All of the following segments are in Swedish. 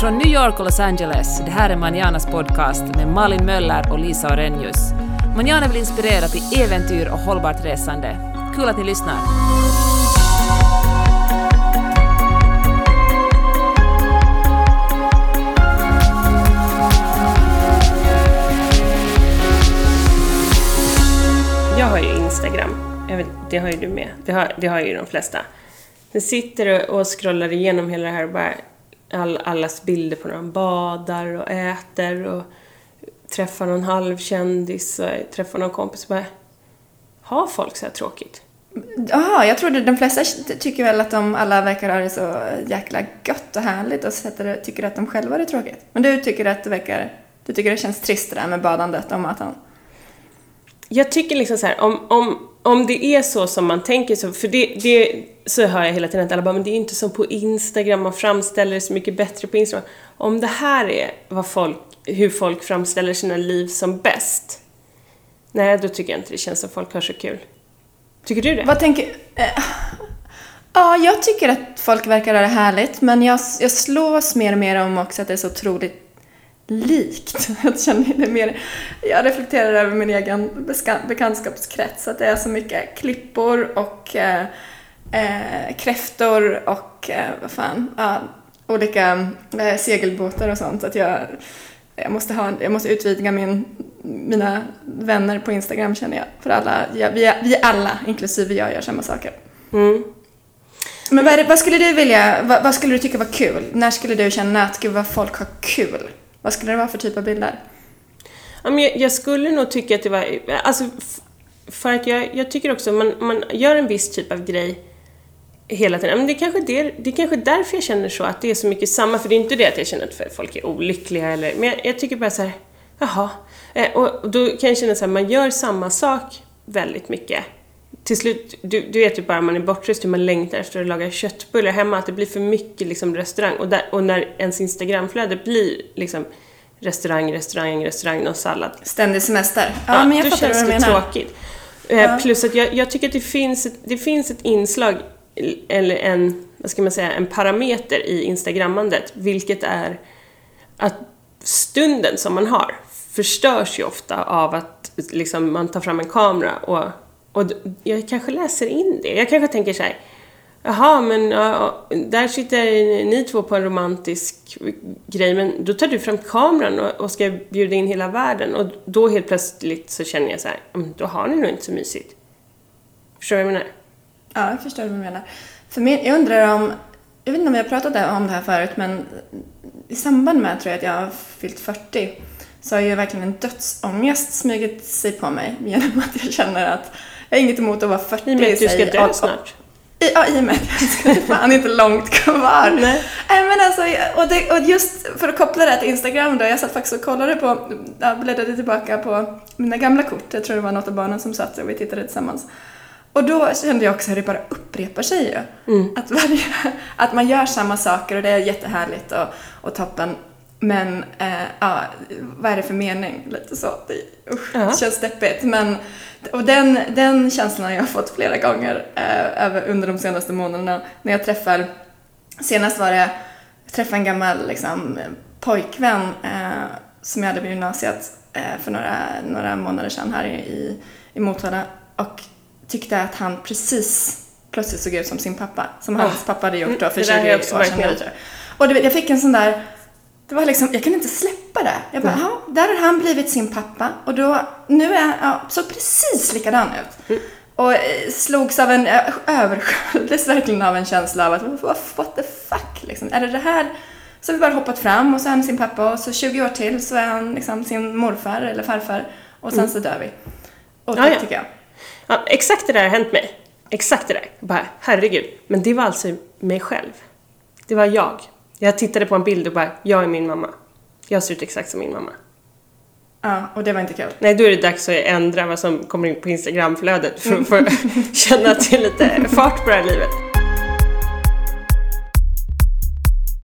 Från New York och Los Angeles, det här är Manjanas podcast med Malin Möller och Lisa Orenius. Manjana vill inspirera till äventyr och hållbart resande. Kul att ni lyssnar! Jag har ju Instagram. Jag vet, det har ju du med. Det har, det har ju de flesta. Jag sitter och, och scrollar igenom hela det här och bara all, allas bilder på när de badar och äter och träffar någon halvkändis och träffar någon kompis och bara Har folk så här tråkigt? Jaha, jag trodde de flesta tycker väl att de alla verkar ha det så jäkla gött och härligt och sätter, tycker att de själva har det tråkigt. Men du tycker att det verkar, du tycker det känns trist det där med badandet och maten? Jag tycker liksom så här, om, om, om det är så som man tänker så, för det, det så hör jag hela tiden att alla bara, men det är inte som på Instagram, man framställer det så mycket bättre på Instagram. Om det här är vad folk, hur folk framställer sina liv som bäst, nej då tycker jag inte det känns som folk har så kul. Tycker du det? Vad tänker... Eh, ja, jag tycker att folk verkar ha det härligt, men jag, jag slås mer och mer om också att det är så otroligt likt. Jag känner det mer... Jag reflekterar över min egen bekantskapskrets, att det är så mycket klippor och eh, eh, kräftor och eh, vad fan, ja, olika eh, segelbåtar och sånt. Att jag, jag, måste ha, jag måste utvidga min, mina vänner på Instagram känner jag. För alla, ja, vi, vi alla, inklusive jag, gör samma saker. Mm. Men vad, det, vad, skulle du vilja, vad, vad, skulle du tycka var kul? När skulle du känna att gud vad folk har kul? Vad skulle det vara för typ av bilder? Jag, skulle nog tycka att det var, alltså för att jag, jag tycker också man, man gör en viss typ av grej hela tiden. Men det är, kanske det, det är kanske därför jag känner så, att det är så mycket samma. För det är inte det att jag känner att folk är olyckliga eller... Men jag, jag tycker bara så här, jaha. Eh, och då kan jag känna så här, man gör samma sak väldigt mycket. Till slut, du, du vet ju bara man är bortrest hur man längtar efter att laga köttbullar hemma, att det blir för mycket liksom restaurang. Och, där, och när ens Instagramflöde blir liksom restaurang, restaurang, restaurang och sallad. Ständig semester. Ja, ja men jag då känns det tråkigt. Eh, ja. Plus att jag, jag, tycker att det finns, ett, det finns ett inslag eller en, vad ska man säga, en parameter i instagrammandet, vilket är att stunden som man har förstörs ju ofta av att liksom, man tar fram en kamera och, och jag kanske läser in det. Jag kanske tänker så här, Jaha, men ja, där sitter ni två på en romantisk grej, men då tar du fram kameran och, och ska bjuda in hela världen och då helt plötsligt så känner jag så här, då har ni nog inte så mysigt. Förstår du vad jag menar? Ja, jag förstår vad du menar. För min, jag undrar om, jag vet inte om vi har pratat om det här förut, men i samband med tror jag att jag har fyllt 40 så har ju verkligen en dödsångest smugit sig på mig genom att jag känner att jag har inget emot att vara 40 I och med att du ska dö snart. I, ja, i och med att jag ska fan inte långt kvar. Nej. Nej men alltså, och, det, och just för att koppla det till Instagram då, jag satt faktiskt och kollade på, jag bläddrade tillbaka på mina gamla kort, jag tror det var något av barnen som satt och vi tittade tillsammans. Och då kände jag också hur det bara upprepar sig ju. Mm. Att, varje, att man gör samma saker och det är jättehärligt och, och toppen. Men eh, ja, vad är det för mening? Lite så. Det, usch, -huh. det känns deppigt. Men, och den, den känslan har jag fått flera gånger eh, under de senaste månaderna när jag träffar, senast var det, jag träffade en gammal liksom, pojkvän eh, som jag hade på gymnasiet eh, för några, några månader sedan här i, i Motala. Och tyckte att han precis plötsligt såg ut som sin pappa. Som oh. hans pappa hade gjort då för 20 år sedan. Och du vet, jag fick en sån där, det var liksom, jag kunde inte släppa det. Jag bara, mm. där har han blivit sin pappa och då, nu är han, ja, såg precis likadan ut. Mm. Och eh, slogs av en, översköljdes verkligen av en känsla av att, what the fuck liksom, är det det här? Så vi bara hoppat fram och så är han sin pappa och så 20 år till så är han liksom sin morfar eller farfar och sen mm. så dör vi. Och det ja. tycker jag. Ja, exakt det där har hänt mig. Exakt det där. Bara, herregud. Men det var alltså mig själv. Det var jag. Jag tittade på en bild och bara, jag är min mamma. Jag ser ut exakt som min mamma. Ja, och det var inte kul. Nej, då är det dags att ändra vad som kommer in på Instagramflödet för att få känna till lite fart på det här livet.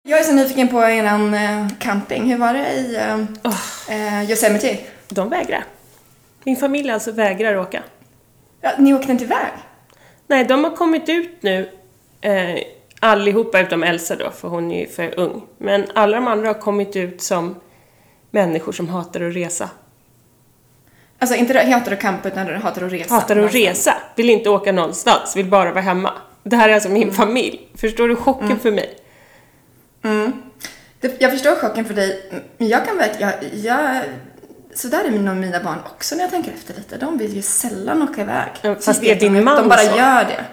Jag är så nyfiken på eran eh, camping. Hur var det i oh. Yosemite? De vägrar. Min familj alltså vägrar åka. Ja, ni åkte inte iväg? Nej, de har kommit ut nu. Eh, allihopa utom Elsa då, för hon är ju för ung. Men alla de andra har kommit ut som människor som hatar att resa. Alltså inte hatar att campa utan hatar att resa. Hatar att resa, vill inte åka någonstans, vill bara vara hemma. Det här är alltså min mm. familj. Förstår du chocken mm. för mig? Mm. Det, jag förstår chocken för dig, men jag kan verkligen, jag, jag så där är nog mina barn också när jag tänker efter lite. De vill ju sällan åka iväg. Ja, fast är din man De bara så? gör det.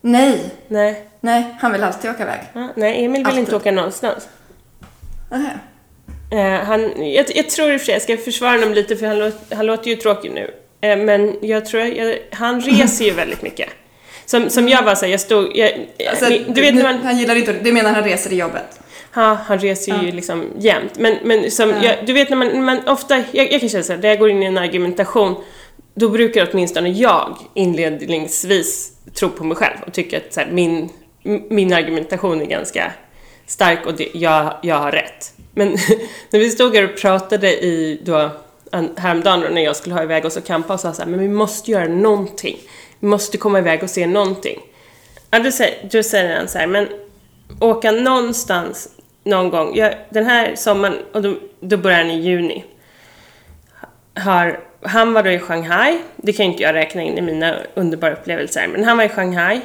Nej. Nej. Nej, han vill alltid åka iväg. Ja, nej, Emil vill alltid. inte åka någonstans. Aha. Uh, han, jag, jag, tror i och för sig, jag ska försvara honom lite för han, låter, han låter ju tråkig nu. Uh, men jag tror, jag, han reser ju väldigt mycket. Som, som jag var såhär, jag stod... Jag, alltså, ni, du vet när man... Han gillar inte, du menar han reser i jobbet? Ja, han reser ju ja. liksom jämt. Men, men som, ja. jag, du vet när man, man ofta, jag, jag kan känna såhär, när jag går in i en argumentation, då brukar åtminstone jag inledningsvis tro på mig själv och tycka att så här, min, min argumentation är ganska stark och det, jag, jag har rätt. Men när vi stod här och pratade i då, häromdagen när jag skulle ha iväg oss och campa och sa så här, men vi måste göra någonting. Vi måste komma iväg och se någonting. Ja, då säger, då säger han så här, men åka någonstans någon gång, jag, den här sommaren, och då, då börjar han i juni, har, han var då i Shanghai, det kan ju inte jag räkna in i mina underbara upplevelser, men han var i Shanghai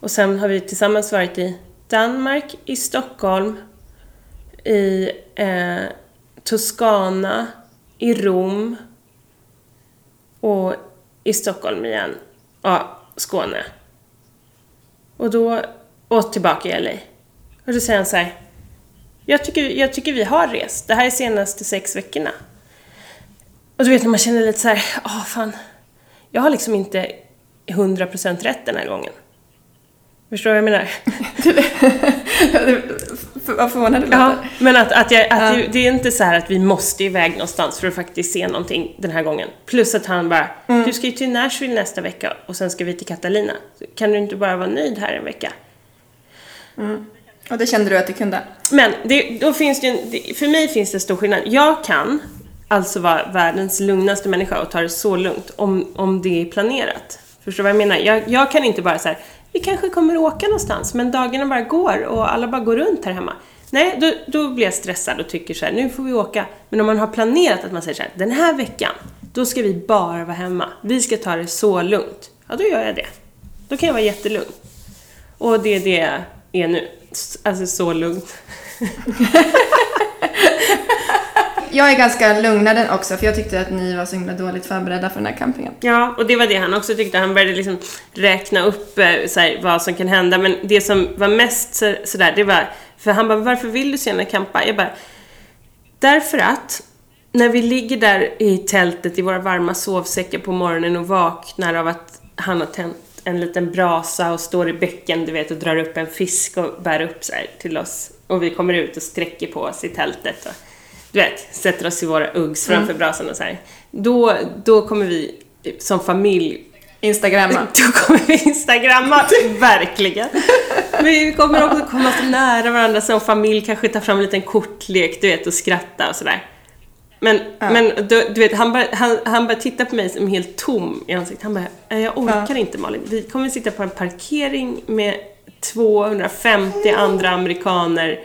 och sen har vi tillsammans varit i Danmark, i Stockholm, i eh, Toscana, i Rom och i Stockholm igen. Ja, Skåne. Och då, och tillbaka i LA. Och då säger han så här, jag tycker, jag tycker vi har rest. Det här är senaste sex veckorna. Och du vet när man känner lite så här, åh fan, jag har liksom inte 100% rätt den här gången. Förstår du vad jag menar? Vad förvånad du. Ja, men att, att, jag, att ja. det, är inte så att vi måste iväg någonstans för att faktiskt se någonting den här gången. Plus att han bara, mm. du ska ju till Nashville nästa vecka och sen ska vi till Catalina. Kan du inte bara vara nöjd här en vecka? Mm. Och det kände du att du kunde? Men det, då finns det, för mig finns det stor skillnad. Jag kan alltså vara världens lugnaste människa och ta det så lugnt om, om det är planerat. Förstår du vad jag menar? Jag, jag kan inte bara så här, vi kanske kommer åka någonstans, men dagarna bara går och alla bara går runt här hemma. Nej, då, då blir jag stressad och tycker så här, nu får vi åka. Men om man har planerat att man säger så här, den här veckan, då ska vi bara vara hemma. Vi ska ta det så lugnt. Ja, då gör jag det. Då kan jag vara jättelugn. Och det är det jag är nu. Alltså så lugnt. jag är ganska lugnad också för jag tyckte att ni var så himla dåligt förberedda för den här campingen. Ja, och det var det han också tyckte. Han började liksom räkna upp eh, så här, vad som kan hända. Men det som var mest sådär, så det var... För han bara, varför vill du så gärna campa? Jag bara, därför att när vi ligger där i tältet i våra varma sovsäckar på morgonen och vaknar av att han har tänt en liten brasa och står i bäcken, du vet, och drar upp en fisk och bär upp så till oss. Och vi kommer ut och sträcker på oss i tältet. Och, du vet, sätter oss i våra Uggs framför mm. brasan och så här. Då, då kommer vi som familj Instagramma. Då kommer vi instagramma, verkligen. Men vi kommer också komma så nära varandra som familj, kanske ta fram en liten kortlek, du vet, och skratta och sådär. Men, ja. men du, du, vet, han bara, han, han bara tittar på mig som helt tom i ansiktet. Han bara, jag orkar ja. inte Malin. Vi kommer sitta på en parkering med 250 andra amerikaner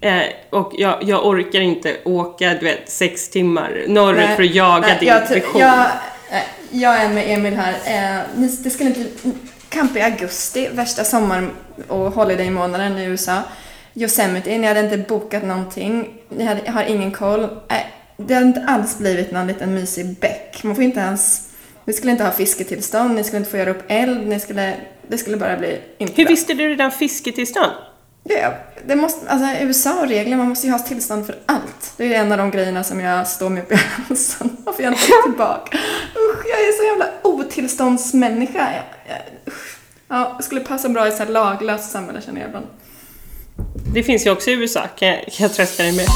Eh, och jag, jag, orkar inte åka, du vet, sex timmar norrut för att jaga nej, din jag, vision. Jag, eh, jag är med Emil här. Eh, det skulle inte... Camp i augusti, värsta sommar och holiday-månaden i USA. Yosemite, ni hade inte bokat någonting. Ni hade, har ingen koll. Eh, det hade inte alls blivit någon liten mysig bäck. Man får inte ens... Ni skulle inte ha fisketillstånd, ni skulle inte få göra upp eld, ni skulle... Det skulle bara bli inte Hur visste du redan fisketillstånd? Det, det måste, alltså USA och regler, man måste ju ha tillstånd för allt. Det är en av de grejerna som jag står med upp i halsen. Varför jag inte tillbaka? Usch, jag är så jävla otillståndsmänniska. Jag, jag, ja, jag skulle passa bra i ett laglöst samhälle känner jag ibland. Det finns ju också i USA, kan jag, kan jag trösta dig med.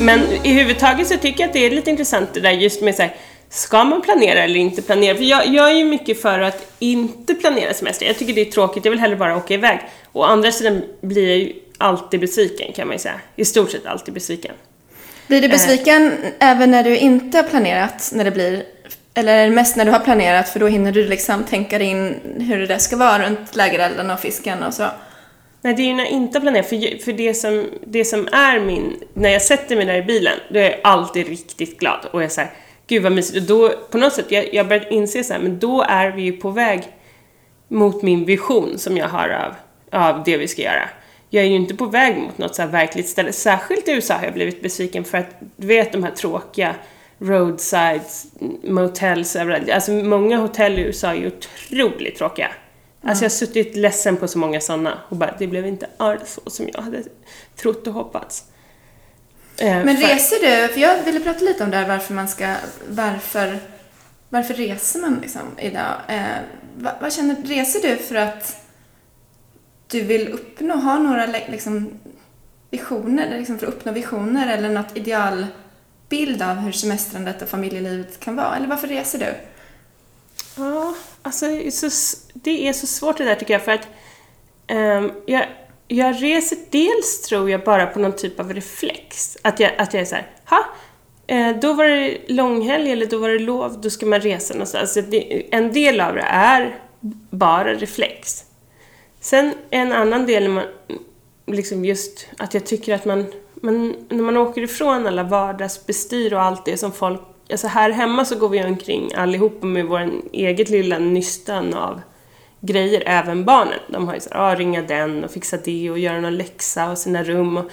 Men i huvudtaget så tycker jag att det är lite intressant det där just med så här, ska man planera eller inte planera? För jag, jag är ju mycket för att inte planera semester. Jag tycker det är tråkigt, jag vill hellre bara åka iväg. Å andra sidan blir jag ju alltid besviken kan man ju säga. I stort sett alltid besviken. Blir du besviken eh. även när du inte har planerat, när det blir eller är det mest när du har planerat för då hinner du liksom tänka in hur det där ska vara runt lägerelden och fisken och så? Nej, det är ju när jag inte planerar. För, för det, som, det som är min... När jag sätter mig där i bilen, då är jag alltid riktigt glad. Och jag säger gud vad mysigt. Och då, på något sätt, jag, jag börjat inse så här, men då är vi ju på väg mot min vision som jag har av, av det vi ska göra. Jag är ju inte på väg mot något så här verkligt ställe. Särskilt i USA har jag blivit besviken för att, du vet de här tråkiga roadsides, motels överallt. Alltså många hotell i USA är ju otroligt tråkiga. Alltså jag har suttit ledsen på så många sådana och bara, det blev inte alls så som jag hade trott och hoppats. Eh, Men reser du, för jag ville prata lite om det här varför man ska, varför, varför reser man liksom idag? Eh, vad, vad, känner, reser du för att du vill uppnå, ha några liksom, visioner, liksom för att uppnå visioner eller något idealbild av hur semestrandet och familjelivet kan vara? Eller varför reser du? Ja, alltså det är så svårt det där tycker jag för att um, jag, jag reser dels tror jag bara på någon typ av reflex. Att jag, att jag är såhär, ha, eh, då var det långhelg eller då var det lov, då ska man resa någonstans. Alltså en del av det är bara reflex. Sen en annan del är man, liksom just att jag tycker att man, man, när man åker ifrån alla vardagsbestyr och allt det som folk Alltså här hemma så går vi omkring allihopa med vår eget lilla nystan av grejer, även barnen. De har ju såhär, ah, ringa den och fixa det och göra någon läxa och sina rum. Och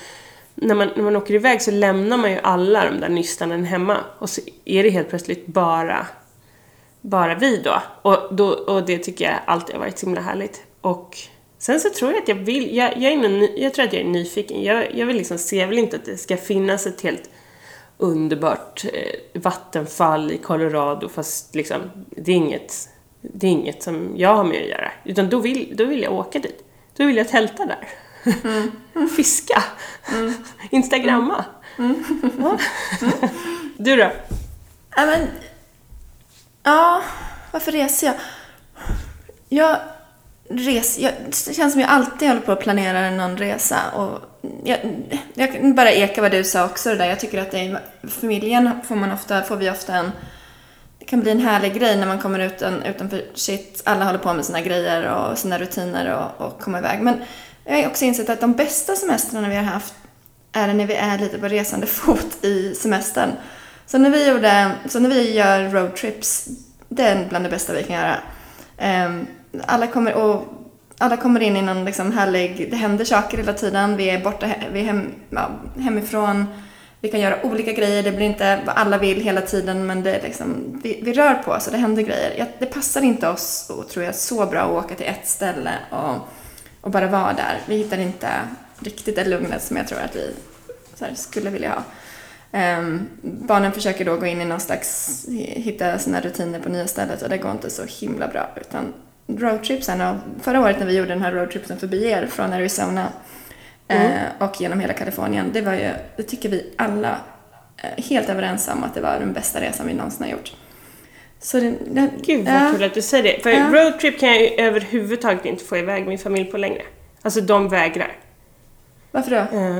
när, man, när man åker iväg så lämnar man ju alla de där nystanen hemma och så är det helt plötsligt bara, bara vi då. Och, då. och det tycker jag alltid har varit så himla härligt. Och sen så tror jag att jag vill, jag, jag, är någon, jag tror att jag är nyfiken. Jag, jag vill liksom se, jag vill inte att det ska finnas ett helt underbart eh, vattenfall i Colorado fast liksom, det är inget, det är inget som jag har med att göra. Utan då vill, då vill jag åka dit. Då vill jag tälta där. Mm. Fiska. Mm. Instagramma. Mm. Ja. Du då? Ja, men, ja, varför reser jag? Jag reser, jag, det känns som jag alltid håller på att planera någon resa och jag, jag kan bara eka vad du sa också det där. Jag tycker att det är, familjen får man ofta, får vi ofta en, det kan bli en härlig grej när man kommer ut utanför sitt, alla håller på med sina grejer och sina rutiner och, och kommer iväg. Men jag har också insett att de bästa semestrarna vi har haft är när vi är lite på resande fot i semestern. Så när vi gjorde, så när vi gör roadtrips, det är bland det bästa vi kan göra. Ehm, alla kommer, och alla kommer in i någon liksom härlig, det händer saker hela tiden, vi är borta, vi är hem, ja, hemifrån, vi kan göra olika grejer, det blir inte vad alla vill hela tiden men det är liksom, vi, vi rör på oss och det händer grejer. Jag, det passar inte oss, och, tror jag, så bra att åka till ett ställe och, och bara vara där. Vi hittar inte riktigt det lugnet som jag tror att vi här, skulle vilja ha. Um, barnen försöker då gå in i någon slags, hitta sina rutiner på nya stället och det går inte så himla bra utan roadtripsen och förra året när vi gjorde den här roadtripsen förbi er från Arizona mm. eh, och genom hela Kalifornien, det var ju, det tycker vi alla eh, helt överens om att det var den bästa resan vi någonsin har gjort. Så det, det, Gud vad ja. kul att du säger det. För ja. roadtrip kan jag ju överhuvudtaget inte få iväg min familj på längre. Alltså de vägrar. Varför då? Uh,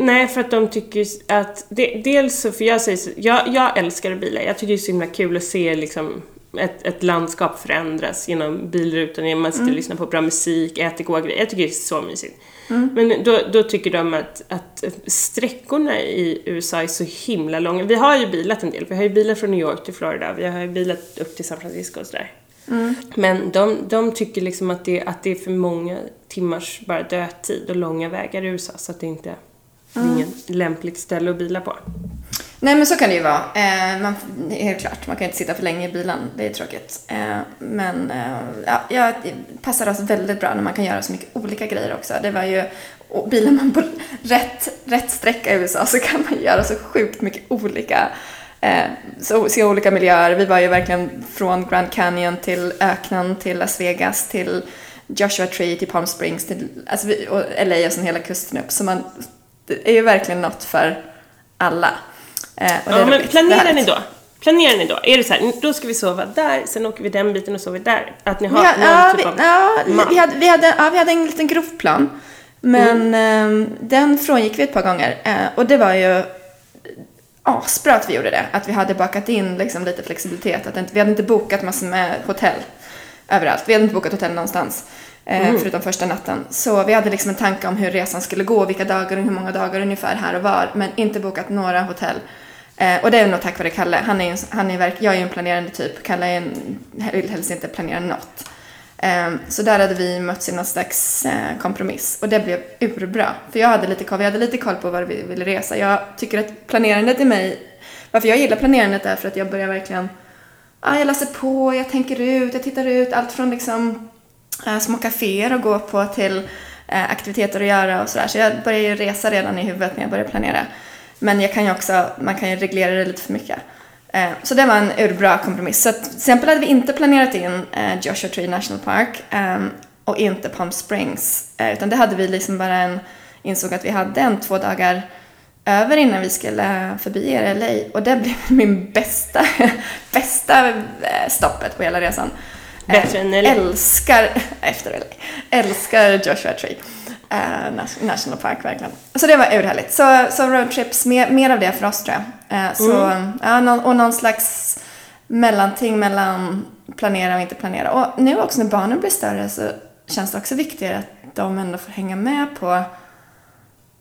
nej, för att de tycker att... De, dels så, för jag säger så, jag, jag älskar bilar. Jag tycker det är så himla kul att se liksom ett, ett landskap förändras genom bilrutan, man sitter och mm. lyssnar på bra musik, äter goda grejer. Jag tycker det är så mysigt. Mm. Men då, då, tycker de att, att sträckorna i USA är så himla långa. Vi har ju bilat en del. Vi har ju bilat från New York till Florida. Vi har ju bilat upp till San Francisco och sådär. Mm. Men de, de tycker liksom att det, att det är för många timmars bara dödtid och långa vägar i USA så att det inte är mm. inget lämpligt ställe att bila på. Nej men så kan det ju vara. Eh, man, helt klart, man kan inte sitta för länge i bilen. Det är tråkigt. Eh, men eh, ja, jag det passar oss väldigt bra när man kan göra så mycket olika grejer också. Det var ju, och bilar man på rätt, rätt sträcka i USA så kan man göra så sjukt mycket olika eh, så, se olika miljöer. Vi var ju verkligen från Grand Canyon till öknen till Las Vegas till Joshua Tree till Palm Springs till alltså och LA och sen hela kusten upp. Så man, det är ju verkligen något för alla. Eh, ja, men planerar ni då? Planerar ni då? Är det så här, då ska vi sova där, sen åker vi den biten och sover där? Att ni har ja, någon ja, typ vi, av ja, vi hade, vi, hade, ja, vi hade en liten grovplan. Men mm. eh, den frångick vi ett par gånger. Eh, och det var ju asbra att vi gjorde det. Att vi hade bakat in liksom lite flexibilitet. Att vi hade inte bokat massor med hotell överallt. Vi hade inte bokat hotell någonstans. Eh, mm. Förutom första natten. Så vi hade liksom en tanke om hur resan skulle gå, vilka dagar och hur många dagar ungefär här och var. Men inte bokat några hotell. Eh, och det är nog tack vare Kalle. Han är, han är jag är ju en planerande typ. Kalle är en, vill helst inte planera något. Eh, så där hade vi mötts i någon slags eh, kompromiss. Och det blev urbra. För jag hade lite koll, vi hade lite koll på var vi ville resa. Jag tycker att planerandet i mig, varför jag gillar planerandet är för att jag börjar verkligen, ah, jag läser på, jag tänker ut, jag tittar ut, allt från liksom eh, små kaféer att gå på till eh, aktiviteter att göra och sådär. Så jag börjar ju resa redan i huvudet när jag börjar planera. Men jag kan ju också, man kan ju reglera det lite för mycket. Eh, så det var en urbra kompromiss. Så att, till exempel hade vi inte planerat in eh, Joshua Tree National Park eh, och inte Palm Springs. Eh, utan det hade vi liksom bara en, insåg att vi hade en två dagar över innan vi skulle förbi LA och det blev min bästa, bästa stoppet på hela resan. Bättre än LA? Älskar, efter LA, älskar Joshua Tree. Uh, National Park verkligen. Så det var urhärligt. Så, så roadtrips, mer, mer av det för oss tror jag. Uh, så, mm. ja, och någon slags mellanting mellan planera och inte planera. Och nu också när barnen blir större så känns det också viktigare att de ändå får hänga med på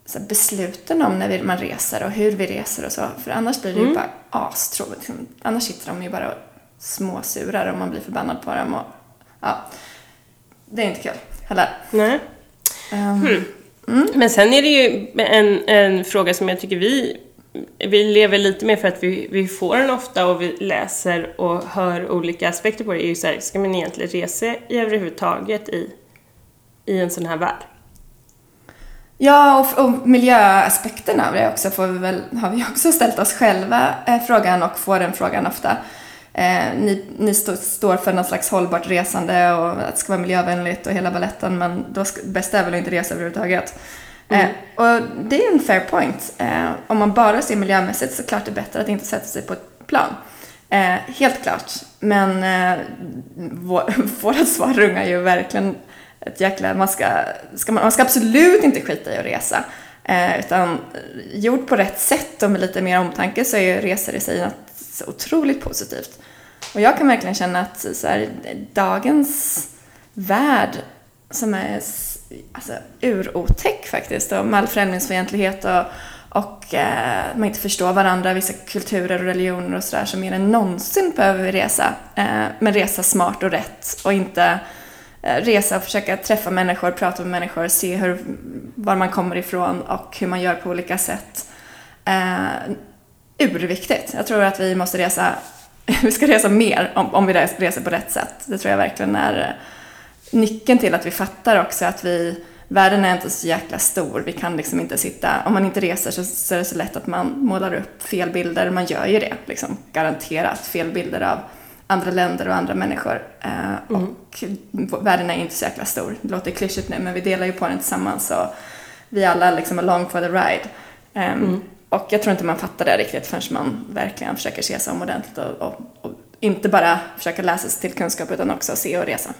så besluten om när vi, man reser och hur vi reser och så. För annars blir det mm. ju bara astråkigt. Liksom. Annars sitter de ju bara och småsurar och man blir förbannad på dem. Och, ja, det är inte kul heller. Nej. Um, mm. Men sen är det ju en, en fråga som jag tycker vi vi lever lite med för att vi, vi får den ofta och vi läser och hör olika aspekter på det. är ju så här, ska man egentligen resa i överhuvudtaget i, i en sån här värld? Ja, och, och miljöaspekterna av det också får vi väl, har vi också ställt oss själva eh, frågan och får den frågan ofta. Eh, ni, ni stå, står för något slags hållbart resande och att det ska vara miljövänligt och hela balletten men då ska, bäst är väl att inte resa överhuvudtaget. Eh, mm. Eh, och det är en fair point. Eh, om man bara ser miljömässigt så är det klart det är bättre att inte sätta sig på ett plan. Eh, helt klart. Men eh, våra svar rungar ju verkligen ett jäkla... Man ska, ska man, man ska absolut inte skita i att resa. Eh, utan gjort på rätt sätt och med lite mer omtanke så är resor i sig något otroligt positivt. Och jag kan verkligen känna att så här, dagens värld som är alltså, urotäck faktiskt och med all främlingsfientlighet och, och eh, man inte förstår varandra, vissa kulturer och religioner och sådär så mer än någonsin behöver vi resa. Eh, men resa smart och rätt och inte eh, resa och försöka träffa människor, prata med människor, se hur, var man kommer ifrån och hur man gör på olika sätt. Eh, urviktigt. Jag tror att vi måste resa, vi ska resa mer om, om vi reser på rätt sätt. Det tror jag verkligen är eh, nyckeln till att vi fattar också att vi, världen är inte så jäkla stor. Vi kan liksom inte sitta, om man inte reser så, så är det så lätt att man målar upp fel bilder. Man gör ju det, liksom, garanterat. Fel bilder av andra länder och andra människor. Eh, mm. Och världen är inte så jäkla stor. Det låter klyschigt nu, men vi delar ju på den tillsammans och vi alla liksom along for the ride. Um, mm. Och jag tror inte man fattar det riktigt förrän man verkligen försöker se sig om ordentligt och, och, och inte bara försöka läsa sig till kunskap utan också se och resa.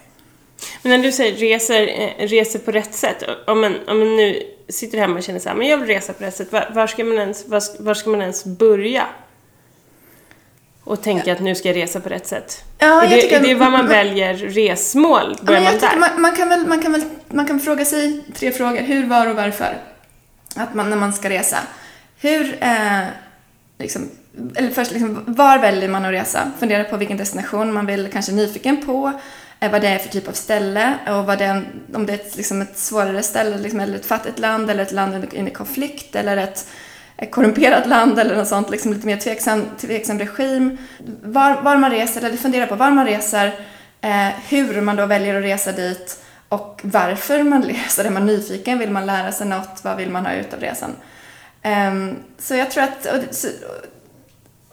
Men när du säger reser, eh, reser på rätt sätt, om man, om man nu sitter hemma och känner så här, men jag vill resa på rätt sätt, var, var ska, man ens, var, var, ska man ens börja? Och tänka att nu ska jag resa på rätt sätt? Ja, är, det, är det vad man väljer resmål? Börjar ja, man där? Man, man, kan väl, man, kan väl, man kan fråga sig tre frågor, hur, var och varför? Att man, när man ska resa. Hur, eh, liksom, eller först, liksom, var väljer man att resa? Fundera på vilken destination man vill, kanske nyfiken på, eh, vad det är för typ av ställe och vad det är, om det är ett, liksom, ett svårare ställe, liksom, eller ett fattigt land, eller ett land i konflikt, eller ett, ett korrumperat land eller något sånt, liksom lite mer tveksam, tveksam regim. Var, var man reser, eller fundera på var man reser, eh, hur man då väljer att resa dit och varför man reser. Är man nyfiken? Vill man lära sig något? Vad vill man ha ut av resan? Um, så jag tror att, och,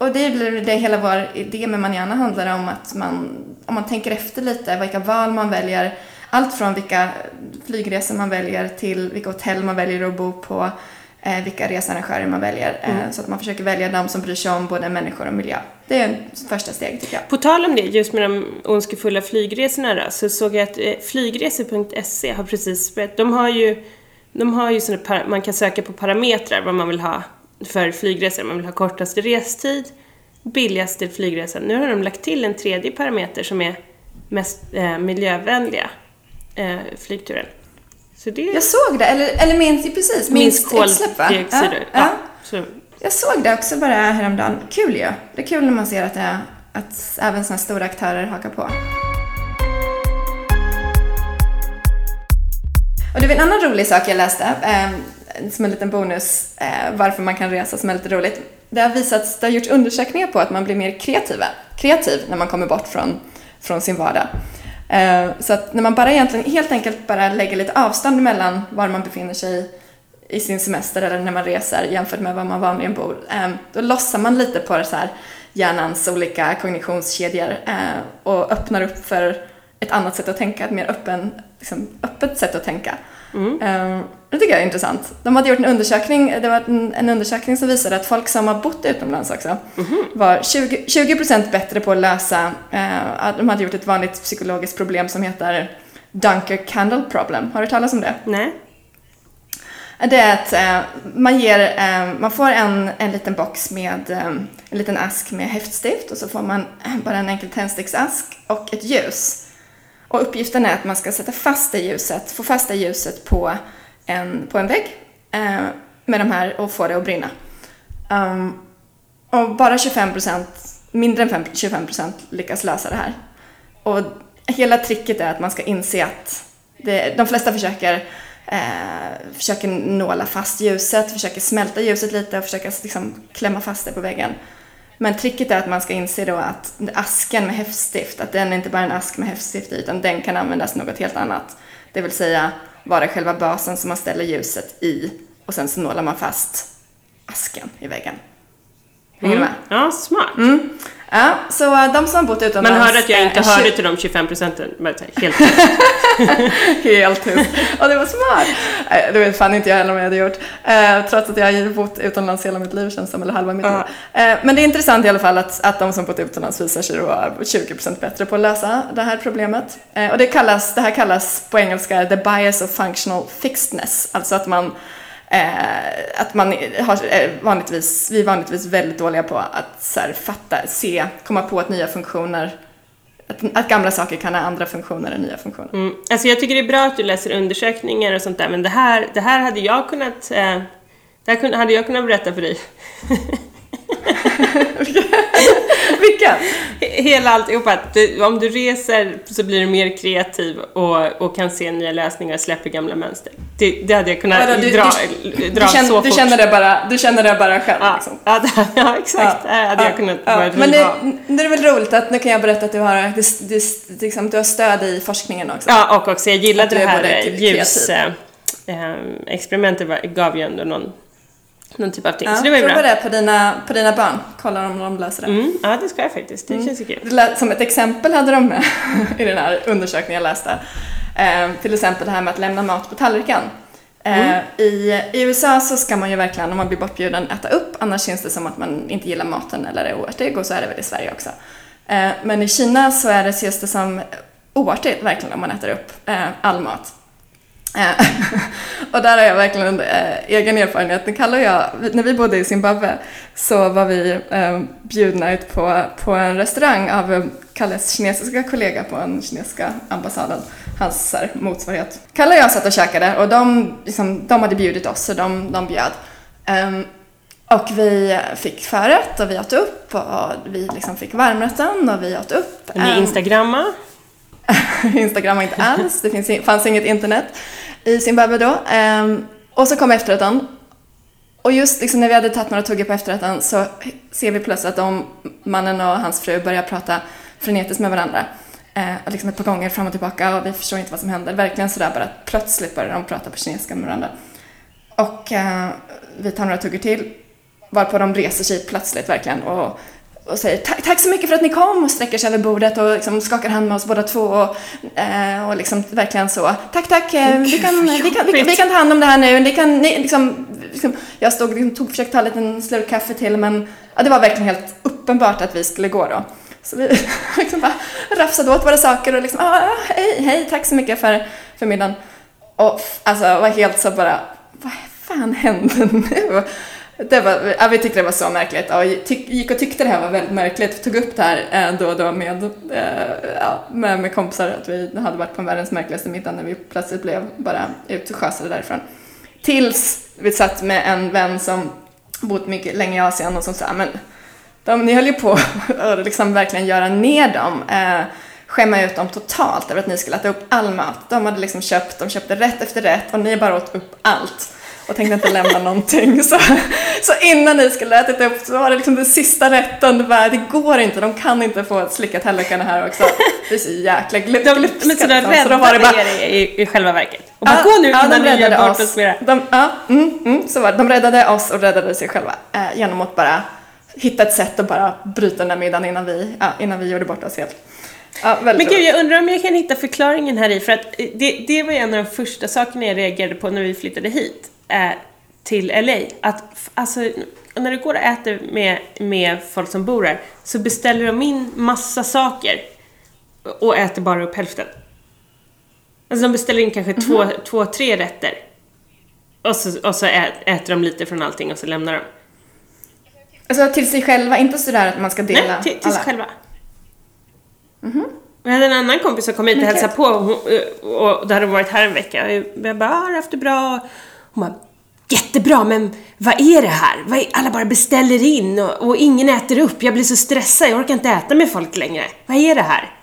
och det blir det hela vår idé med Manana handlar om att man, om man tänker efter lite, vilka val man väljer, allt från vilka flygresor man väljer till vilka hotell man väljer att bo på, eh, vilka researrangörer man väljer. Eh, mm. så att man försöker välja de som bryr sig om både människor och miljö. Det är en första steg tycker jag. På tal om det, just med de ondskefulla flygresorna då, så såg jag att eh, flygresor.se har precis börjat, de har ju de har ju såna, man kan söka på parametrar vad man vill ha för flygresor. Man vill ha kortaste restid, billigaste flygresan. Nu har de lagt till en tredje parameter som är mest eh, miljövänliga eh, flygturen. Så det... Jag såg det, eller, eller minst, precis, minst, va? Ja, ja. ja. Jag såg det också bara häromdagen. Kul ju. Det är kul när man ser att, det, att även sådana stora aktörer hakar på. Och det var en annan rolig sak jag läste, eh, som en liten bonus, eh, varför man kan resa som är lite roligt. Det har visats, det har gjorts undersökningar på att man blir mer kreativa, kreativ när man kommer bort från, från sin vardag. Eh, så att när man bara egentligen helt enkelt bara lägger lite avstånd mellan var man befinner sig i sin semester eller när man reser jämfört med var man vanligen bor, eh, då lossar man lite på så här hjärnans olika kognitionskedjor eh, och öppnar upp för ett annat sätt att tänka, ett mer öppen, liksom, öppet sätt att tänka. Mm. Det tycker jag är intressant. De hade gjort en undersökning, det var en, en undersökning som visade att folk som har bott utomlands också mm. var 20, 20 bättre på att lösa, eh, de hade gjort ett vanligt psykologiskt problem som heter Dunker Candle Problem. Har du hört talas om det? Nej. Det är att eh, man, ger, eh, man får en, en liten box med eh, en liten ask med häftstift och så får man bara en enkel tändsticksask och ett ljus. Och uppgiften är att man ska sätta fast det ljuset, få fast det ljuset på en, på en vägg eh, med de här och få det att brinna. Um, och bara 25 procent, mindre än 25 procent lyckas lösa det här. Och hela tricket är att man ska inse att det, de flesta försöker eh, försöker nåla fast ljuset, försöker smälta ljuset lite och försöker liksom klämma fast det på väggen. Men tricket är att man ska inse då att asken med häftstift, att den är inte bara en ask med häftstift i, utan den kan användas något helt annat. Det vill säga vara själva basen som man ställer ljuset i och sen så nålar man fast asken i väggen. Hänger mm. du med? Ja, smart. Mm. Ja, så äh, de som har bott utomlands... Man hörde att jag inte äh, hörde till de 25 procenten. Helt Helt tyst. Och det var smart! Det vet fan inte jag heller om jag hade gjort. Eh, trots att jag har bott utomlands hela mitt liv känns som, eller halva mitt liv. Eh, men det är intressant i alla fall att, att de som bott utomlands visar sig vara 20 procent bättre på att lösa det här problemet. Eh, och det, kallas, det här kallas på engelska the bias of functional fixedness. Alltså att man Eh, att man har, eh, vanligtvis, vi är vanligtvis väldigt dåliga på att så här, fatta, se, komma på att nya funktioner att, att, gamla saker kan ha andra funktioner än nya funktioner. Mm. Alltså jag tycker det är bra att du läser undersökningar och sånt där, men det här, det här hade jag kunnat, eh, det här hade jag kunnat berätta för dig. Vilka? Hela alltihopa. Om du reser så blir du mer kreativ och, och kan se nya lösningar och släpper gamla mönster. Det, det hade jag kunnat du, dra, du, dra du känner, så fort. Du känner det bara, du känner det bara själv? Ja, liksom. ja, det, ja exakt. Ja, det hade ja, jag kunnat ja. börja Men det, det är väl roligt att nu kan jag berätta att du har, det, det, liksom, du har stöd i forskningen också. Ja, och också jag gillade det här ljusexperimentet äh, gav ju ändå någon någon typ av ting. Ja, så det var ju bra. Prova det på dina, på dina barn. Kolla om de löser det. Mm, ja, det ska jag faktiskt. Det mm. känns kul. Som ett exempel hade de med i den här undersökningen jag läste. Eh, till exempel det här med att lämna mat på tallriken. Eh, mm. i, I USA så ska man ju verkligen, om man blir bortbjuden, äta upp. Annars känns det som att man inte gillar maten eller är oartig. Och så är det väl i Sverige också. Eh, men i Kina så är det, ses det som oartigt verkligen om man äter upp eh, all mat. Eh, och där har jag verkligen äh, egen erfarenhet. Det kallar jag, när vi bodde i Zimbabwe så var vi äh, bjudna ut på, på en restaurang av Kalles kinesiska kollega på den kinesiska ambassaden, hans här, motsvarighet. Kalle och jag satt och käkade och de, liksom, de hade bjudit oss så de, de bjöd. Um, och vi fick förrätt och vi åt upp och vi liksom fick varmrätten och vi åt upp. Ni instagramma? Instagram var inte alls, det finns, fanns inget internet i Zimbabwe då. Ehm, och så kom efterrätten. Och just liksom när vi hade tagit några tuggar på efterrätten så ser vi plötsligt att de, mannen och hans fru börjar prata frenetiskt med varandra. Eh, liksom ett par gånger fram och tillbaka och vi förstår inte vad som händer. Verkligen sådär bara plötsligt börjar de prata på kinesiska med varandra. Och eh, vi tar några tuggor till varpå de reser sig plötsligt verkligen och och säger tack, tack så mycket för att ni kom och sträcker sig över bordet och liksom skakar hand med oss båda två och, eh, och liksom verkligen så. Tack, tack, eh, vi, kan, vi, kan, vi, vi, kan ta hand om det här nu. Ni kan, ni, liksom, liksom, jag stod och tog, försökte ta en liten slurk kaffe till men ja, det var verkligen helt uppenbart att vi skulle gå då. Så vi liksom bara rafsade åt våra saker och liksom, ah, hej, hej, tack så mycket för, för middagen. Och alltså var helt så bara, vad fan hände nu? Det var, ja, vi tyckte det var så märkligt och gick och tyckte det här var väldigt märkligt. Vi tog upp det här eh, då och då med, eh, ja, med, med kompisar att vi hade varit på världens märkligaste middag när vi plötsligt blev bara utskösade därifrån. Tills vi satt med en vän som bott mycket länge i Asien och som sa men de, ni höll ju på att liksom verkligen göra ner dem. Eh, skämma ut dem totalt över att ni skulle äta upp all mat. De hade liksom köpt, de köpte rätt efter rätt och ni bara åt upp allt och tänkte inte lämna någonting. Så, så innan ni skulle ätit upp så var det liksom den sista rätten. Det, bara, det går inte, de kan inte få slicka tallrikarna här också. Det är så jäkla glupskt. Men så de räddade bara... er i, i själva verket? Och bara ja, gå nu ja, innan ni gör bort oss. De, ja, mm, mm, så var det. De räddade oss och räddade sig själva eh, genom att bara hitta ett sätt att bara bryta den där middagen innan vi, ja, innan vi gjorde bort oss helt. Ja, men gud, jag undrar om jag kan hitta förklaringen här i, för att det, det var ju en av de första sakerna jag reagerade på när vi flyttade hit eh, till LA. Att alltså, när du går och äter med, med folk som bor här så beställer de in massa saker och äter bara upp hälften. Alltså de beställer in kanske mm -hmm. två, mhm. två, tre rätter. Och så, och så äter de lite från allting och så lämnar de. Alltså till sig själva, inte sådär att man ska dela Nej, till, till alla. sig själva. Mm -hmm. Jag hade en annan kompis som kom hit och hälsade på och, och, då hade hon varit här en vecka. Och jag bara, har haft det bra? Hon bara, jättebra, men vad är det här? Är, alla bara beställer in och, och, ingen äter upp. Jag blir så stressad, jag orkar inte äta med folk längre. Vad är det här?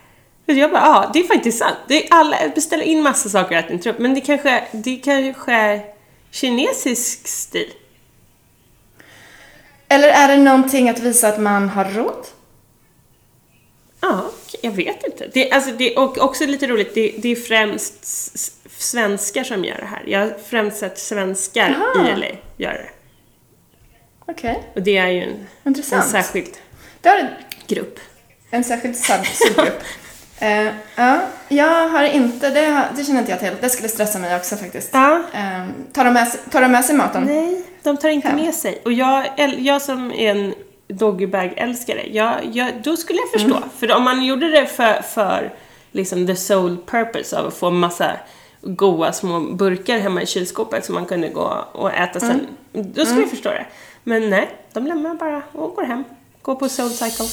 Och jag bara, ja, det är faktiskt sant. Det är alla beställer in massa saker och äter inte upp. Men det kanske, det kanske är kinesisk stil. Eller är det någonting att visa att man har råd? Ja, jag vet inte. Det, alltså det, och också lite roligt, det, det är främst svenskar som gör det här. Jag har främst sett svenskar Aha. i LA göra det. Okej. Okay. Och det är ju en, Intressant. en särskild det grupp. En särskild subgrupp. uh, ja, jag har inte, det, det känner inte jag till. Det skulle stressa mig också faktiskt. Ja. Uh, tar, de med, tar de med sig maten? Nej, de tar inte med sig. Och jag, jag som är en doggybag-älskare, jag, jag, då skulle jag förstå. Mm. För om man gjorde det för, för liksom the sole purpose av att få massa goa små burkar hemma i kylskåpet som man kunde gå och äta sen. Mm. Då skulle mm. jag förstå det. Men nej, de lämnar bara och går hem. Går på Soul Cycle.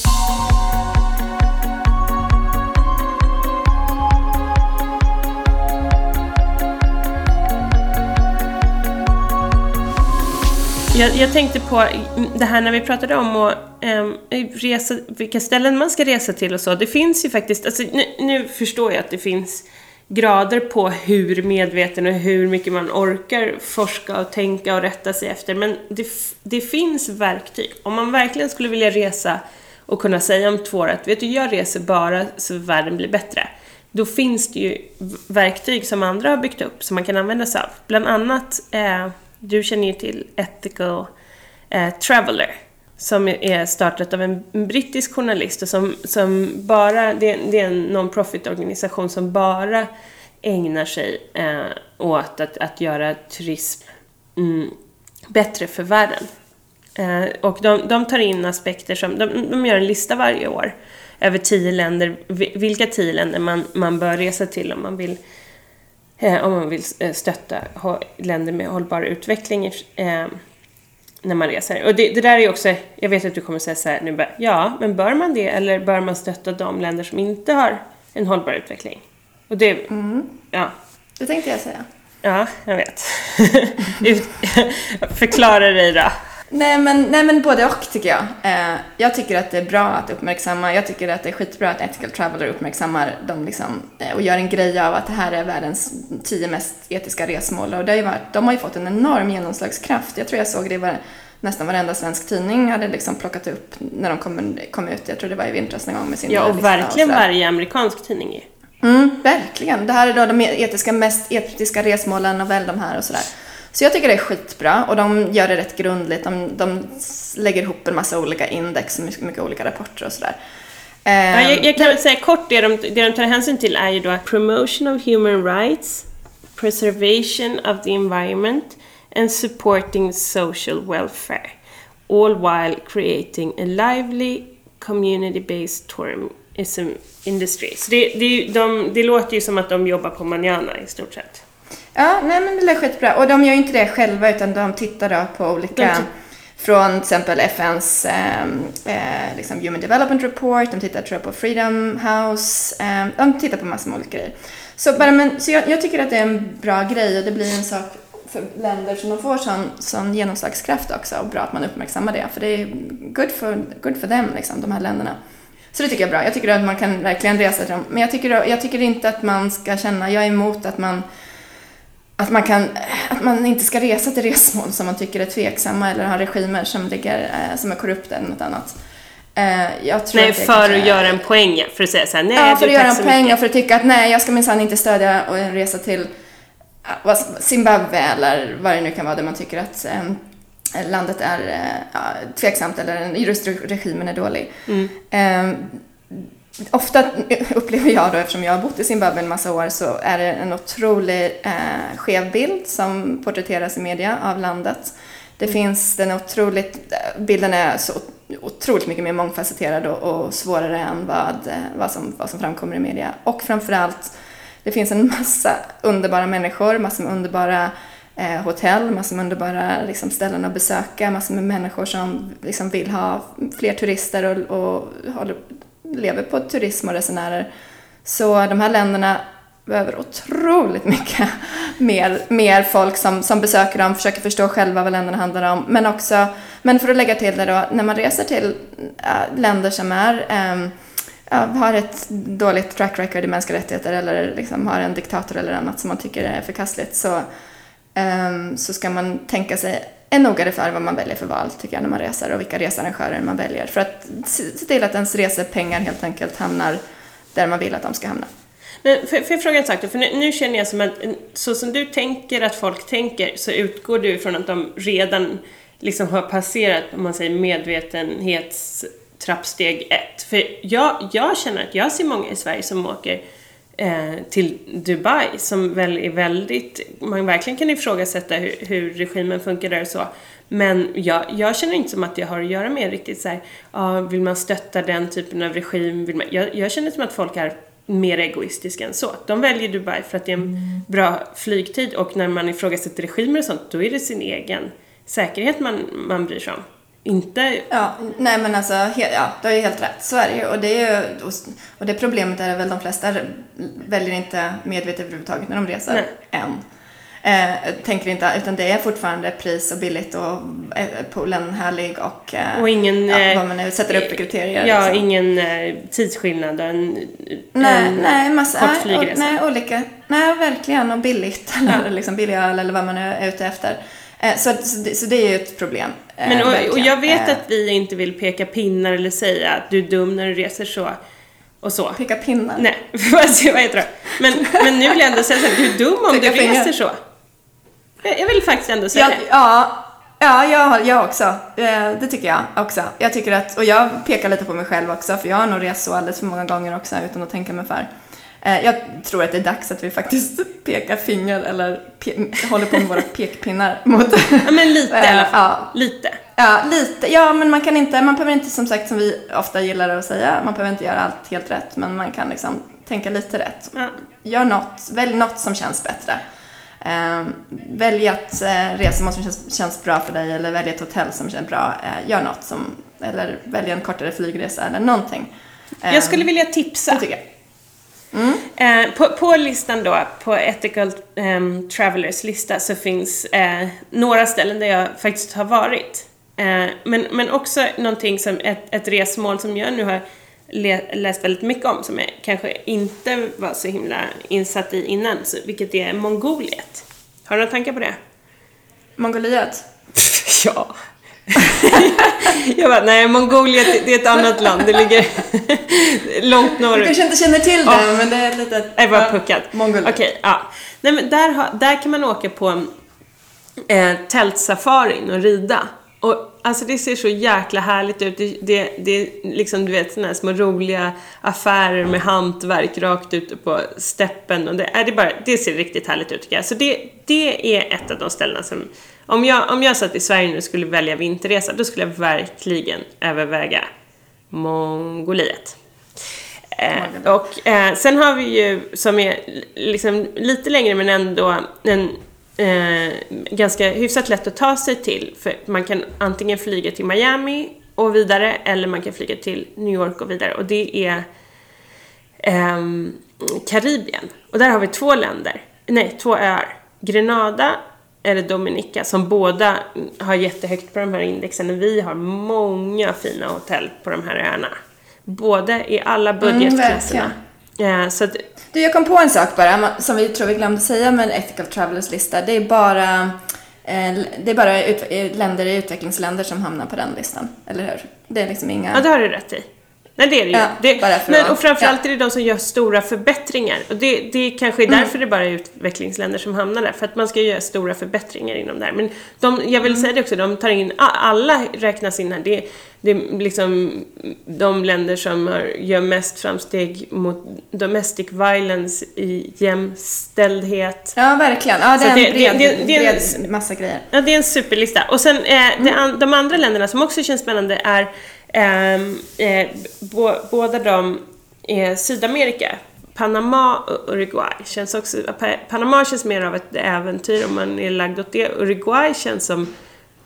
Jag, jag, tänkte på det här när vi pratade om att um, resa, vilka ställen man ska resa till och så. Det finns ju faktiskt, alltså, nu, nu förstår jag att det finns grader på hur medveten och hur mycket man orkar forska och tänka och rätta sig efter. Men det, det finns verktyg. Om man verkligen skulle vilja resa och kunna säga om två år att vet du, jag reser bara så världen blir bättre. Då finns det ju verktyg som andra har byggt upp som man kan använda sig av. Bland annat, eh, du känner ju till Ethical eh, Traveler som är startat av en brittisk journalist och som, som bara, det är, det är en non-profit organisation som bara ägnar sig eh, åt att, att göra turism mm, bättre för världen. Eh, och de, de, tar in aspekter som, de, de, gör en lista varje år över tio länder, vilka tio länder man, man bör resa till om man vill eh, om man vill eh, stötta länder med hållbar utveckling eh, när man reser. Och det, det, där är också, jag vet att du kommer säga så här nu, ja, men bör man det eller bör man stötta de länder som inte har en hållbar utveckling? Och det, mm. ja. Det tänkte jag säga. Ja, jag vet. Förklara dig då. Nej men, nej men både och tycker jag. Eh, jag tycker att det är bra att uppmärksamma, jag tycker att det är skitbra att Ethical Traveler uppmärksammar dem liksom, eh, och gör en grej av att det här är världens tio mest etiska resmål. Och det har ju varit, de har ju fått en enorm genomslagskraft. Jag tror jag såg det var nästan varenda svensk tidning hade liksom plockat upp när de kom, kom ut. Jag tror det var i vintras någon gång med sin Ja, och verkligen och varje amerikansk tidning ju. Mm, verkligen. Det här är då de etiska, mest etiska resmålen och väl de här och sådär. Så jag tycker det är skitbra och de gör det rätt grundligt. De, de lägger ihop en massa olika index och mycket, mycket olika rapporter och sådär. Ja, jag, jag, kan väl säga kort, det de, det de tar hänsyn till är ju då promotion of human rights, preservation of the environment and supporting social welfare. All while creating a lively community-based tourism industry. Så det, det, de, det låter ju som att de jobbar på manana i stort sett. Ja, nej men det är skitbra. Och de gör ju inte det själva utan de tittar då på olika från till exempel FNs eh, eh, liksom Human Development Report, de tittar tror jag på Freedom House, eh, de tittar på massor med olika grejer. Så, bara, men, så jag, jag, tycker att det är en bra grej och det blir en sak för länder som de får sån, sån genomslagskraft också och bra att man uppmärksammar det för det är good for, good for them, liksom, de här länderna. Så det tycker jag är bra. Jag tycker att man kan verkligen resa till dem. Men jag tycker, jag tycker inte att man ska känna, jag är emot att man att man, kan, att man inte ska resa till resmål som man tycker är tveksamma eller har regimer som, ligger, eh, som är korrupta eller något annat. Eh, jag tror nej, att för att göra en poäng, för att säga så här, nej Ja, för att göra en poäng och för att tycka att nej, jag ska minsann inte stödja en resa till Zimbabwe eller vad det nu kan vara där man tycker att eh, landet är ja, tveksamt eller just regimen är dålig. Mm. Eh, ofta upplever jag då, eftersom jag har bott i Zimbabwe en massa år, så är det en otrolig eh, skev bild som porträtteras i media av landet. Det mm. finns den otroligt, bilden är så otroligt mycket mer mångfacetterad och, och svårare än vad, vad, som, vad som framkommer i media. Och framförallt, det finns en massa underbara människor, massor med underbara eh, hotell, massor med underbara liksom, ställen att besöka, massor med människor som liksom, vill ha fler turister och, och håller, lever på turism och resenärer. Så de här länderna behöver otroligt mycket mer, mer folk som, som besöker dem, försöker förstå själva vad länderna handlar om. Men också, men för att lägga till det då, när man reser till äh, länder som är ähm, har ett dåligt track record i mänskliga rättigheter eller liksom har en diktator eller annat som man tycker är förkastligt så, ähm, så ska man tänka sig är nogare för vad man väljer för val tycker jag när man reser och vilka researrangörer man väljer för att se till att ens resepengar helt enkelt hamnar där man vill att de ska hamna. Men för, för jag fråga en sak då, för nu, nu, känner jag som att så som du tänker att folk tänker så utgår du från att de redan liksom har passerat, om man säger medvetenhetstrappsteg ett. För jag, jag känner att jag ser många i Sverige som åker till Dubai som väl är väldigt, man verkligen kan ifrågasätta hur, hur regimen funkar där och så. Men jag, jag känner inte som att det har att göra med riktigt så här, ah, vill man stötta den typen av regim? Vill man, jag, jag känner som att folk är mer egoistiska än så. De väljer Dubai för att det är en mm. bra flygtid och när man ifrågasätter regimer och sånt, då är det sin egen säkerhet man, man bryr sig om. Inte... Ja, nej men alltså, ja, du har ju helt rätt. Så är det ju. Och det, är ju, och det problemet är väl de flesta väljer inte medvetet överhuvudtaget när de reser. Nej. Än. Eh, tänker inte, utan det är fortfarande pris och billigt och eh, poolen härlig och, eh, och ingen, ja, vad man nu sätter upp för kriterier. Ja, liksom. ingen eh, tidsskillnad en, nej, en nej, massa, kort flygresa. Nej, olika, nej, verkligen och billigt. Eller liksom billig öl eller vad man är ute efter. Eh, så, så, det, så det är ju ett problem. Eh, Men, och, och, jag vet att vi inte vill peka pinnar eller säga att du är dum när du reser så. Och så. Peka pinnar? Nej, vad heter det? Men, men nu vill jag ändå säga här, du är dum om Peka du reser så. Jag vill faktiskt ändå säga ja, det. Ja, ja jag, jag också. Eh, det tycker jag också. Jag tycker att, och jag pekar lite på mig själv också, för jag har nog rest så alldeles för många gånger också utan att tänka mig för. Eh, jag tror att det är dags att vi faktiskt pekar finger eller pe håller på med våra pekpinnar mot... Ja, men lite i alla fall. Ja. Lite. Ja, lite. Ja, men man kan inte, man behöver inte som sagt som vi ofta gillar att säga, man behöver inte göra allt helt rätt, men man kan liksom tänka lite rätt. Ja. Gör något, välj något som känns bättre. Eh, välj att eh, resa som känns, känns, bra för dig eller välj ett hotell som känns bra. Eh, gör något som, eller välj en kortare flygresa eller någonting. jag skulle vilja tipsa. Det tycker jag. Mm. Eh, på, på, listan då, på Ethical um, Travelers lista så finns eh, några ställen där jag faktiskt har varit. Eh, men, men också någonting som ett, ett resmål som jag nu har läst väldigt mycket om som jag kanske inte var så himla insatt i innan, så, vilket är Mongoliet. Har du några tankar på det? Mongoliet? ja. jag bara, nej, Mongoliet det är ett annat land. Det ligger långt norrut. Du kanske inte känner till det, oh. men det är lite... Jag bara puckad. Mongoliet. Okej, okay, ja. Nej, men där, har, där kan man åka på eh, tältsafarin och rida. Och alltså det ser så jäkla härligt ut. Det, det, det är liksom, du vet, såna här små roliga affärer med hantverk rakt ute på steppen. Och det, är det, bara, det ser riktigt härligt ut tycker jag. Så det, det är ett av de ställena som... Om jag, om jag satt i Sverige nu och skulle välja vinterresa, då skulle jag verkligen överväga Mongoliet. Eh, och eh, sen har vi ju, som är liksom lite längre men ändå en eh, ganska hyfsat lätt att ta sig till. För man kan antingen flyga till Miami och vidare eller man kan flyga till New York och vidare. Och det är eh, Karibien. Och där har vi två länder, nej två öar. Grenada eller Dominica som båda har jättehögt på de här indexen. Vi har många fina hotell på de här öarna. Både i alla budgetklasserna. Mm, ja, så att, du, jag kom på en sak bara som vi tror vi glömde säga med Ethical Travelers lista. Det är bara, eh, det är bara ut, länder i utvecklingsländer som hamnar på den listan. Eller hur? Det är liksom inga... Ja, det har du rätt i. Nej det är det ju. Ja, det, men, och framförallt ja. är det de som gör stora förbättringar. Och det, det kanske är därför det bara är utvecklingsländer som hamnar där. För att man ska göra stora förbättringar inom det här. Men de, jag vill säga det också, de tar in, alla räknas in här. Det, det är liksom de länder som har, gör mest framsteg mot domestic violence i jämställdhet. Ja, verkligen. Ja, det är en det- bred, det- det är en- bred massa grejer. Ja, det är en superlista. Och sen eh, an- de andra länderna som också känns spännande är eh, bo, båda de är Sydamerika. Panama och Uruguay känns också, Pa- Panama känns mer av ett äventyr om man är lagd åt det. Uruguay känns som,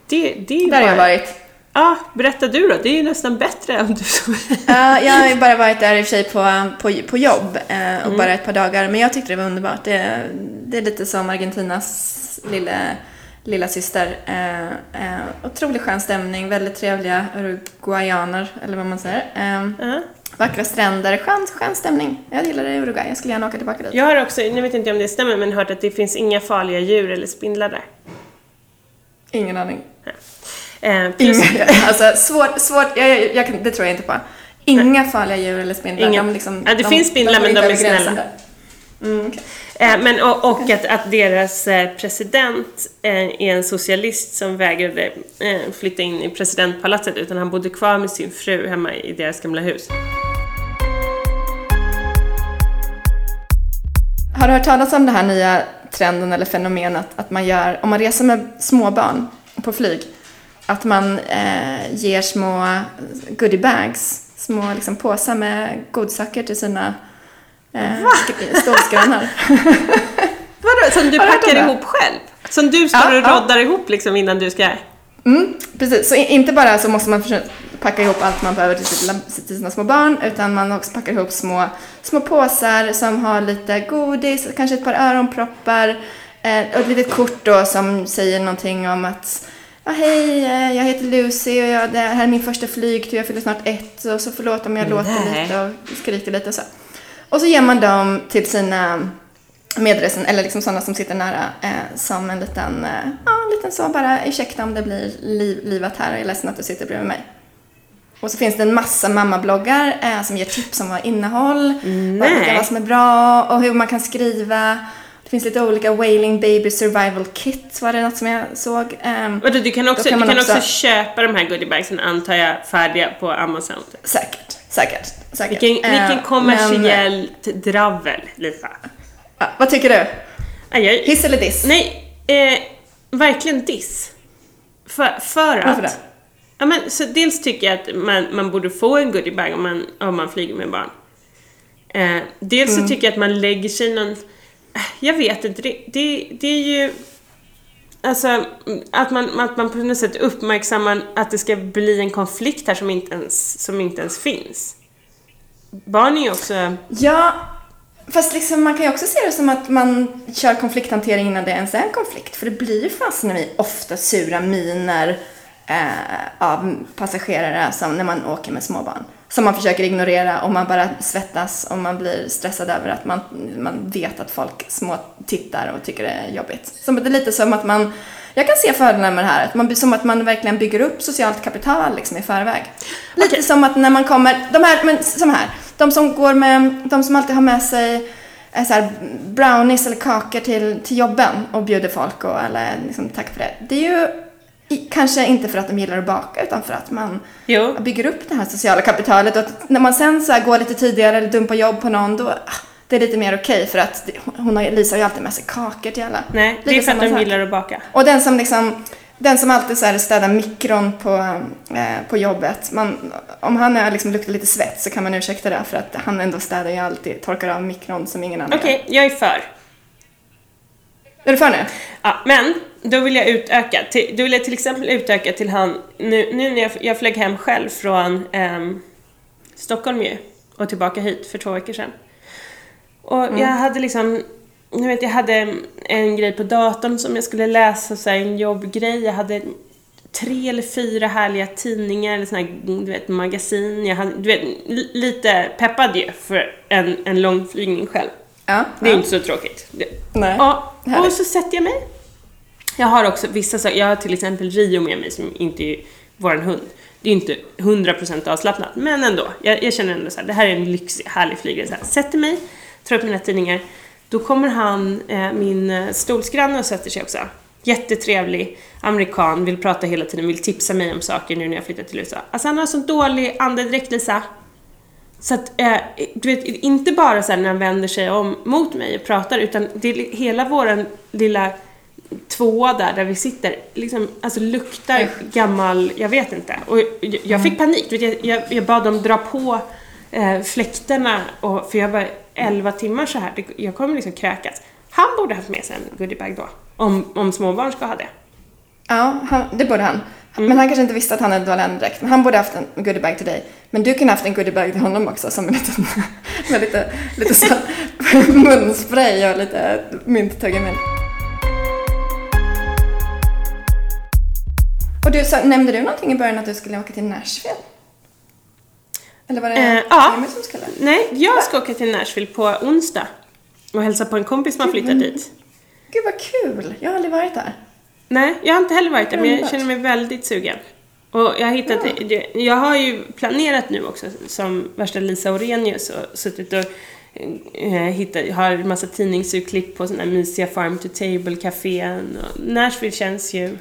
det, det är Där har jag varit. Ja, berätta du då. Det är ju nästan bättre än du som... Ja, jag har bara varit där i och för sig på, på, på jobb eh, Mm. och bara ett par dagar. Men jag tyckte det var underbart. Det, det är lite som Argentinas lilla, lilla syster. Eh, eh, otroligt skön stämning, väldigt trevliga uruguayaner, eller vad man säger. Eh, Ja. vackra stränder, skön, skön stämning. Jag gillar det i Uruguay, jag skulle gärna åka tillbaka dit. Jag har också, nu vet inte om det stämmer, men hört att det finns inga farliga djur eller spindlar där. Ingen aning. Eh, plus, Inga, alltså svårt, svårt, jag, jag, jag, det tror jag inte på. Inga farliga djur eller spindlar. Inga. De liksom, Ja, det finns spindlar, går men de är snälla. Mm, okej. Eh, men, och och att, att deras eh, president eh, är en socialist som vägrade flytta in i presidentpalatset utan han bodde kvar med sin fru hemma i deras gamla hus. Har du hört talas om den här nya trenden eller fenomenet att man gör, om man reser med småbarn på flyg, att man eh, ger små goodiebags, små liksom, påsar med godsaker till sina eh. Vadå, som du packar ihop själv? Som du står Ja, och ja. roddar ihop liksom innan du ska... Mm, precis, så inte bara så måste man packa ihop allt man behöver till, sitt, till sina små barn, utan man också packar ihop små, små påsar som har lite godis, kanske ett par öronproppar, eh, och ett litet kort då som säger någonting om att Ja, hej, eh, jag heter Lucy och jag, det här är min första flygtur, jag fyller snart ett och så förlåt om jag låter Nej. lite och skriker lite och så. Och så ger man dem till sina medresenärer, eller liksom sådana som sitter nära, eh, som en liten, eh, ja, en liten så bara, ursäkta om det blir liv, livat här, jag är ledsen att du sitter bredvid mig. Och så finns det en massa mammabloggar eh, som ger tips om vad innehåll, vad, vad som är bra och hur man kan skriva. Det finns lite olika Wailing Baby Survival Kit var det något som jag såg. Ehm, Vadå, du kan också, kan du kan också, också- köpa de här goodiebagsen antar jag färdiga på Amazon. säkert, säkert, säkert. Vilken, Eh, vilken kommersiellt dravel, Lisa. Men, ja, vad tycker du? Ja, jag, Hiss eller diss? Nej, eh, verkligen diss. För, för att... Varför det? Ja, men, så dels tycker jag att man, man borde få en goodiebag om man, om man flyger med barn. Eh, dels Mm. så tycker jag att man lägger sig någon... Jag vet inte, det, det, det är ju... Alltså, att man, att man på något sätt uppmärksammar att det ska bli en konflikt här som inte ens, som inte ens finns. Barn är ju också... Ja, fast liksom, man kan ju också se det som att man kör konflikthantering innan det ens är en konflikt. För det blir ju fasen i ofta sura miner eh, av passagerare som när man åker med småbarn. Som man försöker ignorera och man bara svettas och man blir stressad över att man, man vet att folk små tittar och tycker det är jobbigt. Som, det är lite som att man, jag kan se fördelar med det här, att man, som att man verkligen bygger upp socialt kapital liksom i förväg. Lite som att när man kommer, de här, men som här, de som går med, de som alltid har med sig eh, så här, brownies eller kakor till, till jobben och bjuder folk och eller liksom, tack för det. Det är ju i, kanske inte för att de gillar att baka utan för att man Jo. bygger upp det här sociala kapitalet och när man sen så går lite tidigare eller dumpar jobb på någon då ah, det är lite mer okej för att hon har, Lisa har ju alltid med sig kakor till alla. Nej, det är för att de gillar att baka. Och den som liksom, den som alltid så här städar mikron på, eh, på jobbet, man, om han är liksom luktar lite svett så kan man ursäkta det för att han ändå städar ju alltid, torkar av mikron som ingen annan Okej, jag är för. Är du för nu? Ja, men då vill jag utöka. Till, då vill jag till exempel utöka till han, nu, nu när jag, jag flög hem själv från ehm, Stockholm ju och tillbaka hit för två veckor sedan. Och jag hade liksom, jag vet jag hade en grej på datorn som jag skulle läsa, så här, en jobbgrej. Jag hade tre eller fyra härliga tidningar eller såna här, du vet, magasin. Jag hade, du vet, li- lite peppad ju för en, en lång flygning själv. Ja. Det är ja. inte så tråkigt. Det, Nej. Och Härligt. så sätter jag mig. Jag har också vissa saker, jag har till exempel Rio med mig som inte är vår hund. Det är inte 100% avslappnat, men ändå. Jag, jag känner ändå så här, det här är en lyxig, härlig flygresa. Sätter mig, tar upp mina tidningar. Då kommer han, eh, min eh, stolsgranne och sätter sig också. Jättetrevlig, amerikan, vill prata hela tiden, vill tipsa mig om saker nu när jag flyttat till USA. Alltså han har sån dålig andedräkt Lisa. Så att, eh, du vet, inte bara så här när han vänder sig om mot mig och pratar, utan det är hela våran lilla tvåa där, där vi sitter, liksom, alltså luktar gammal, jag vet inte. Och jag, jag fick panik, du vet, jag, jag, jag bad dem dra på eh, fläktarna, och, för jag var 11 timmar så här, jag kommer liksom kräkas. Han borde haft med sig en goodiebag då, om, om småbarn ska ha det. Ja, han, det borde han. Mm. Men han kanske inte visste att han hade dålig. Men han borde haft en goodiebag till dig. Men du kunde haft en goodiebag till honom också som en liten, med lite, lite munspray och lite mynttuggummin. Och du, sa, nämnde du någonting i början att du skulle åka till Nashville? Eller var det Eh, ja. Emil som skulle? Nej, jag ska åka till Nashville på onsdag och hälsa på en kompis som har flyttat dit. Gud vad kul! Jag har aldrig varit där. Nej, jag har inte heller varit där, men jag känner mig väldigt sugen. Och jag har hittat, det- jag har ju planerat nu också som värsta Lisa Orenius och suttit och eh, hittat, har en massa tidningsurklipp på sådana här mysiga farm to table cafén och Nashville känns ju...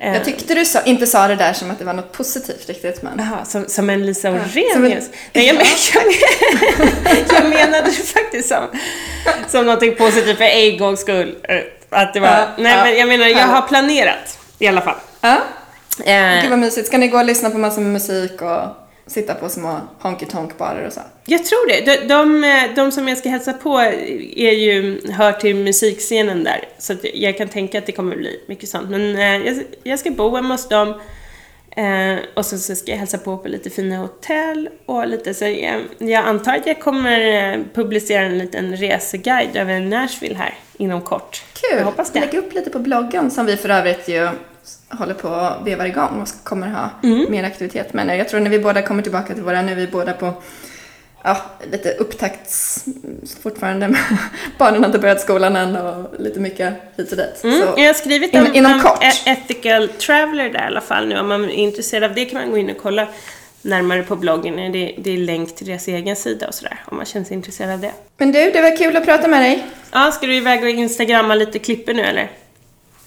eh, Jag tyckte du sa, inte sa det där som att det var något positivt riktigt men... Jaha, som, som en Lisa som Orenius? en- Nej, jag, men, jag, jag menade det faktiskt som, som någonting positivt för en gångs skull. eh, Att det var, Ja, nej ja. men jag menar, jag har planerat i alla fall. Ja, Eh, Gud vad mysigt. Ska ni gå och lyssna på massor med musik och sitta på små honky tonk barer och så? Jag tror det. De, de, de som jag ska hälsa på är ju, hör till musikscenen där. Så jag kan tänka att det kommer bli mycket sånt. Men eh, jag, jag ska bo hemma hos dem. Eh, och så, så ska jag hälsa på på lite fina hotell och lite så jag, jag antar att jag kommer eh, publicera en liten reseguide över Nashville här inom kort. Kul! Jag hoppas det. Lägg upp lite på bloggen som vi för övrigt ju håller på att veva igång och kommer ha Mm. mer aktivitet med. Jag tror när vi båda kommer tillbaka till våra, nu är vi båda på ja, lite upptakts... fortfarande. Barnen har inte börjat skolan än och lite mycket hit och dit. Mm, Så, jag har skrivit in- om, inom om kort. E- Ethical Traveler där i alla fall nu. Om man är intresserad av det kan man gå in och kolla närmare på bloggen. Det, det är länk till deras egen sida och sådär om man känner sig intresserad av det. Men du, det var kul att prata med dig. Ja, ska du iväg och instagramma lite klipper nu eller?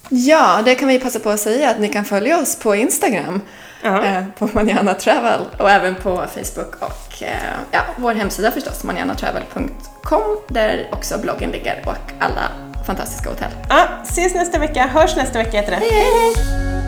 Ja, det kan vi passa på att säga att ni kan följa oss på Instagram. Eh, på Manana Travel och även på Facebook och eh, ja, vår hemsida förstås, mananatravel.com där också bloggen ligger och alla fantastiska hotell. Ja, ses nästa vecka. Hörs nästa vecka heter det. hej! hej.